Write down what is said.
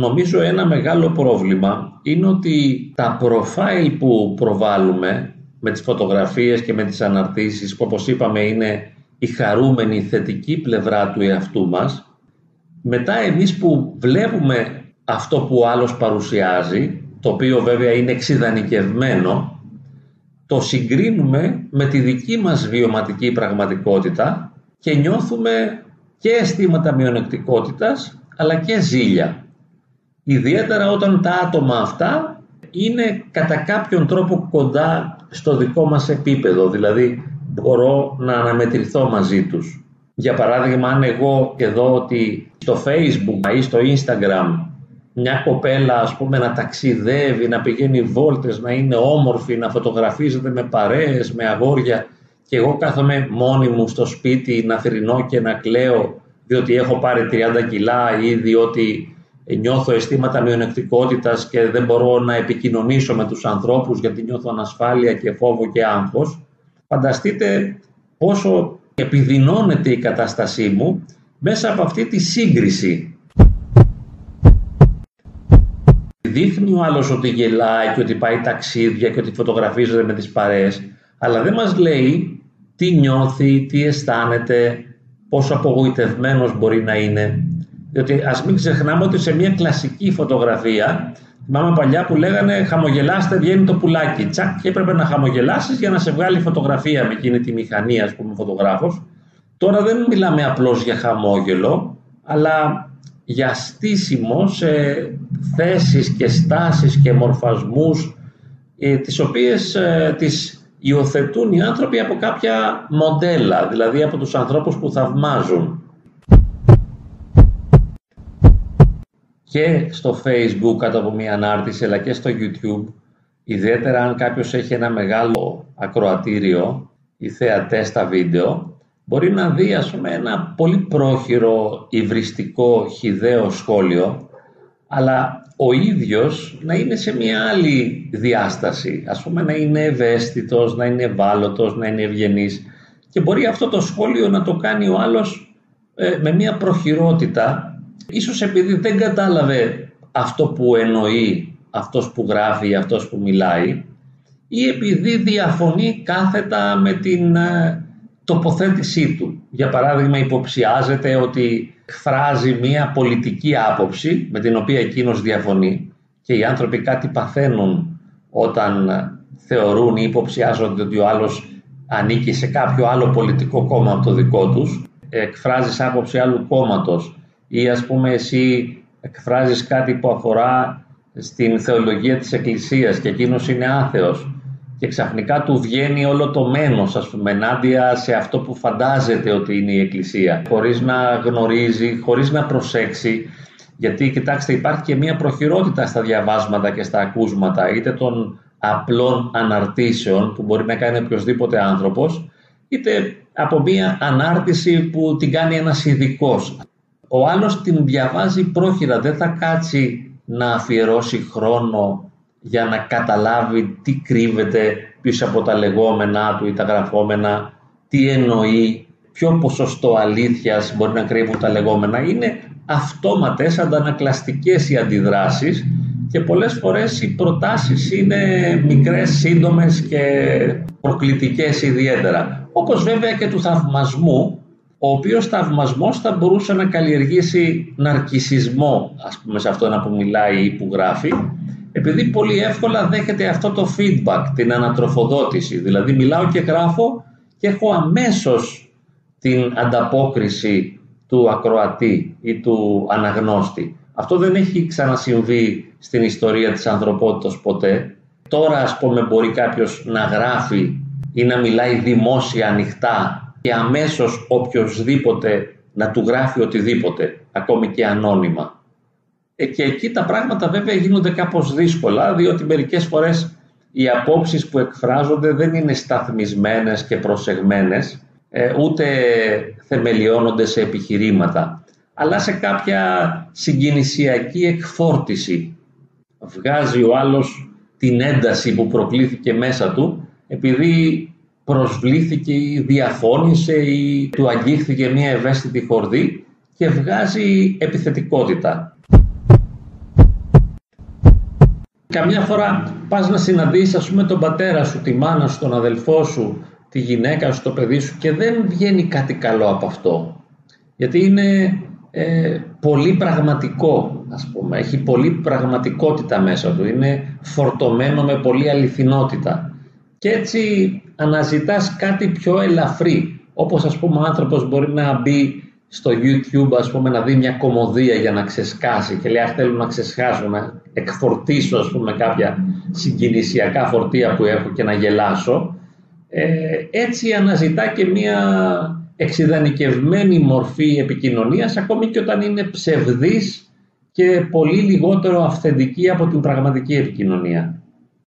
Νομίζω ένα μεγάλο πρόβλημα είναι ότι τα προφάιλ που προβάλλουμε με τις φωτογραφίες και με τις αναρτήσεις που όπως είπαμε είναι η χαρούμενη θετική πλευρά του εαυτού μας μετά εμείς που βλέπουμε αυτό που ο άλλος παρουσιάζει το οποίο βέβαια είναι εξειδανικευμένο το συγκρίνουμε με τη δική μας βιωματική πραγματικότητα και νιώθουμε και αισθήματα μειονεκτικότητας αλλά και ζήλια. Ιδιαίτερα όταν τα άτομα αυτά είναι κατά κάποιον τρόπο κοντά στο δικό μας επίπεδο, δηλαδή μπορώ να αναμετρηθώ μαζί τους. Για παράδειγμα, αν εγώ και δω ότι στο facebook ή στο instagram μια κοπέλα ας πούμε να ταξιδεύει, να πηγαίνει βόλτες, να είναι όμορφη, να φωτογραφίζεται με παρέες, με αγόρια και εγώ κάθομαι μόνη μου στο σπίτι να θρυνώ και να κλαίω διότι έχω πάρει 30 κιλά ή διότι νιώθω αισθήματα μειονεκτικότητας και δεν μπορώ να επικοινωνήσω με τους ανθρώπους γιατί νιώθω ανασφάλεια και φόβο και άγχος. Φανταστείτε πόσο επιδεινώνεται η κατάστασή μου μέσα από αυτή τη σύγκριση. Δείχνει ο άλλος ότι γελάει και ότι πάει ταξίδια και ότι φωτογραφίζεται με τις παρέες, αλλά δεν μας λέει τι νιώθει, τι αισθάνεται, πόσο απογοητευμένος μπορεί να είναι. Διότι ας μην ξεχνάμε ότι σε μια κλασική φωτογραφία, θυμάμαι παλιά που λέγανε χαμογελάστε βγαίνει το πουλάκι. Τσακ και έπρεπε να χαμογελάσεις για να σε βγάλει φωτογραφία με εκείνη τη μηχανή ας πούμε φωτογράφος. Τώρα δεν μιλάμε απλώς για χαμόγελο, αλλά για στήσιμο σε θέσεις και στάσεις και μορφασμούς ε, τις οποίες ε, τις υιοθετούν οι άνθρωποι από κάποια μοντέλα, δηλαδή από τους ανθρώπους που θαυμάζουν. Και στο facebook κάτω από μια ανάρτηση, αλλά και στο youtube, ιδιαίτερα αν κάποιος έχει ένα μεγάλο ακροατήριο ή θεατές στα βίντεο, μπορεί να δει ας πούμε ένα πολύ πρόχειρο, υβριστικό, χιδαίο σχόλιο, αλλά ο ίδιος να είναι σε μια άλλη διάσταση. Ας πούμε να είναι ευαίσθητος, να είναι ευάλωτος, να είναι ευγενής και μπορεί αυτό το σχόλιο να το κάνει ο άλλος ε, με μια προχειρότητα ίσως επειδή δεν κατάλαβε αυτό που εννοεί αυτός που γράφει ή αυτός που μιλάει ή επειδή διαφωνεί κάθετα με την ε, τοποθέτησή του. Για παράδειγμα υποψιάζεται ότι εκφράζει μία πολιτική άποψη με την οποία εκείνος διαφωνεί και οι άνθρωποι κάτι παθαίνουν όταν θεωρούν ή υποψιάζονται ότι ο άλλος ανήκει σε κάποιο άλλο πολιτικό κόμμα από το δικό τους, εκφράζεις άποψη άλλου κόμματος ή ας πούμε εσύ εκφράζεις κάτι που αφορά στην θεολογία της Εκκλησίας και εκείνος είναι άθεος και ξαφνικά του βγαίνει όλο το μένος, ας πούμε, ενάντια σε αυτό που φαντάζεται ότι είναι η Εκκλησία, χωρίς να γνωρίζει, χωρίς να προσέξει, γιατί κοιτάξτε υπάρχει και μια προχειρότητα στα διαβάσματα και στα ακούσματα, είτε των απλών αναρτήσεων που μπορεί να κάνει οποιοδήποτε άνθρωπος, είτε από μια ανάρτηση που την κάνει ένας ειδικός. Ο άλλος την διαβάζει πρόχειρα, δεν θα κάτσει να αφιερώσει χρόνο για να καταλάβει τι κρύβεται πίσω από τα λεγόμενά του ή τα γραφόμενα, τι εννοεί, ποιο ποσοστό αλήθειας μπορεί να κρύβουν τα λεγόμενα. Είναι αυτόματες, αντανακλαστικές οι αντιδράσεις και πολλές φορές οι προτάσεις είναι μικρές, σύντομες και προκλητικές ιδιαίτερα. Όπως βέβαια και του θαυμασμού, ο οποίος θαυμασμός θα μπορούσε να καλλιεργήσει ναρκισισμό, ας πούμε σε αυτό που μιλάει ή που γράφει, επειδή πολύ εύκολα δέχεται αυτό το feedback, την ανατροφοδότηση. Δηλαδή μιλάω και γράφω και έχω αμέσως την ανταπόκριση του ακροατή ή του αναγνώστη. Αυτό δεν έχει ξανασυμβεί στην ιστορία της ανθρωπότητας ποτέ. Τώρα ας πούμε μπορεί κάποιος να γράφει ή να μιλάει δημόσια ανοιχτά και αμέσως οποιοδήποτε να του γράφει οτιδήποτε, ακόμη και ανώνυμα. Ε, και εκεί τα πράγματα βέβαια γίνονται κάπως δύσκολα, διότι μερικές φορές οι απόψεις που εκφράζονται δεν είναι σταθμισμένες και προσεγμένες, ε, ούτε θεμελιώνονται σε επιχειρήματα, αλλά σε κάποια συγκινησιακή εκφόρτιση. Βγάζει ο άλλος την ένταση που προκλήθηκε μέσα του, επειδή προσβλήθηκε ή διαφώνησε ή του αγγίχθηκε μια ευαίσθητη χορδή και βγάζει επιθετικότητα. Καμιά φορά πας να συναντήσεις ας πούμε τον πατέρα σου, τη μάνα σου, τον αδελφό σου, τη γυναίκα σου, το παιδί σου και δεν βγαίνει κάτι καλό από αυτό. Γιατί είναι ε, πολύ πραγματικό, ας πούμε. Έχει πολύ πραγματικότητα μέσα του. Είναι φορτωμένο με πολύ αληθινότητα. Και έτσι αναζητάς κάτι πιο ελαφρύ. Όπως ας πούμε ο άνθρωπος μπορεί να μπει στο YouTube ας πούμε να δει μια κομμωδία για να ξεσκάσει και λέει θέλω να ξεσχάσω, να εκφορτήσω ας πούμε κάποια συγκινησιακά φορτία που έχω και να γελάσω. Ε, έτσι αναζητά και μια εξειδανικευμένη μορφή επικοινωνίας ακόμη και όταν είναι ψευδής και πολύ λιγότερο αυθεντική από την πραγματική επικοινωνία.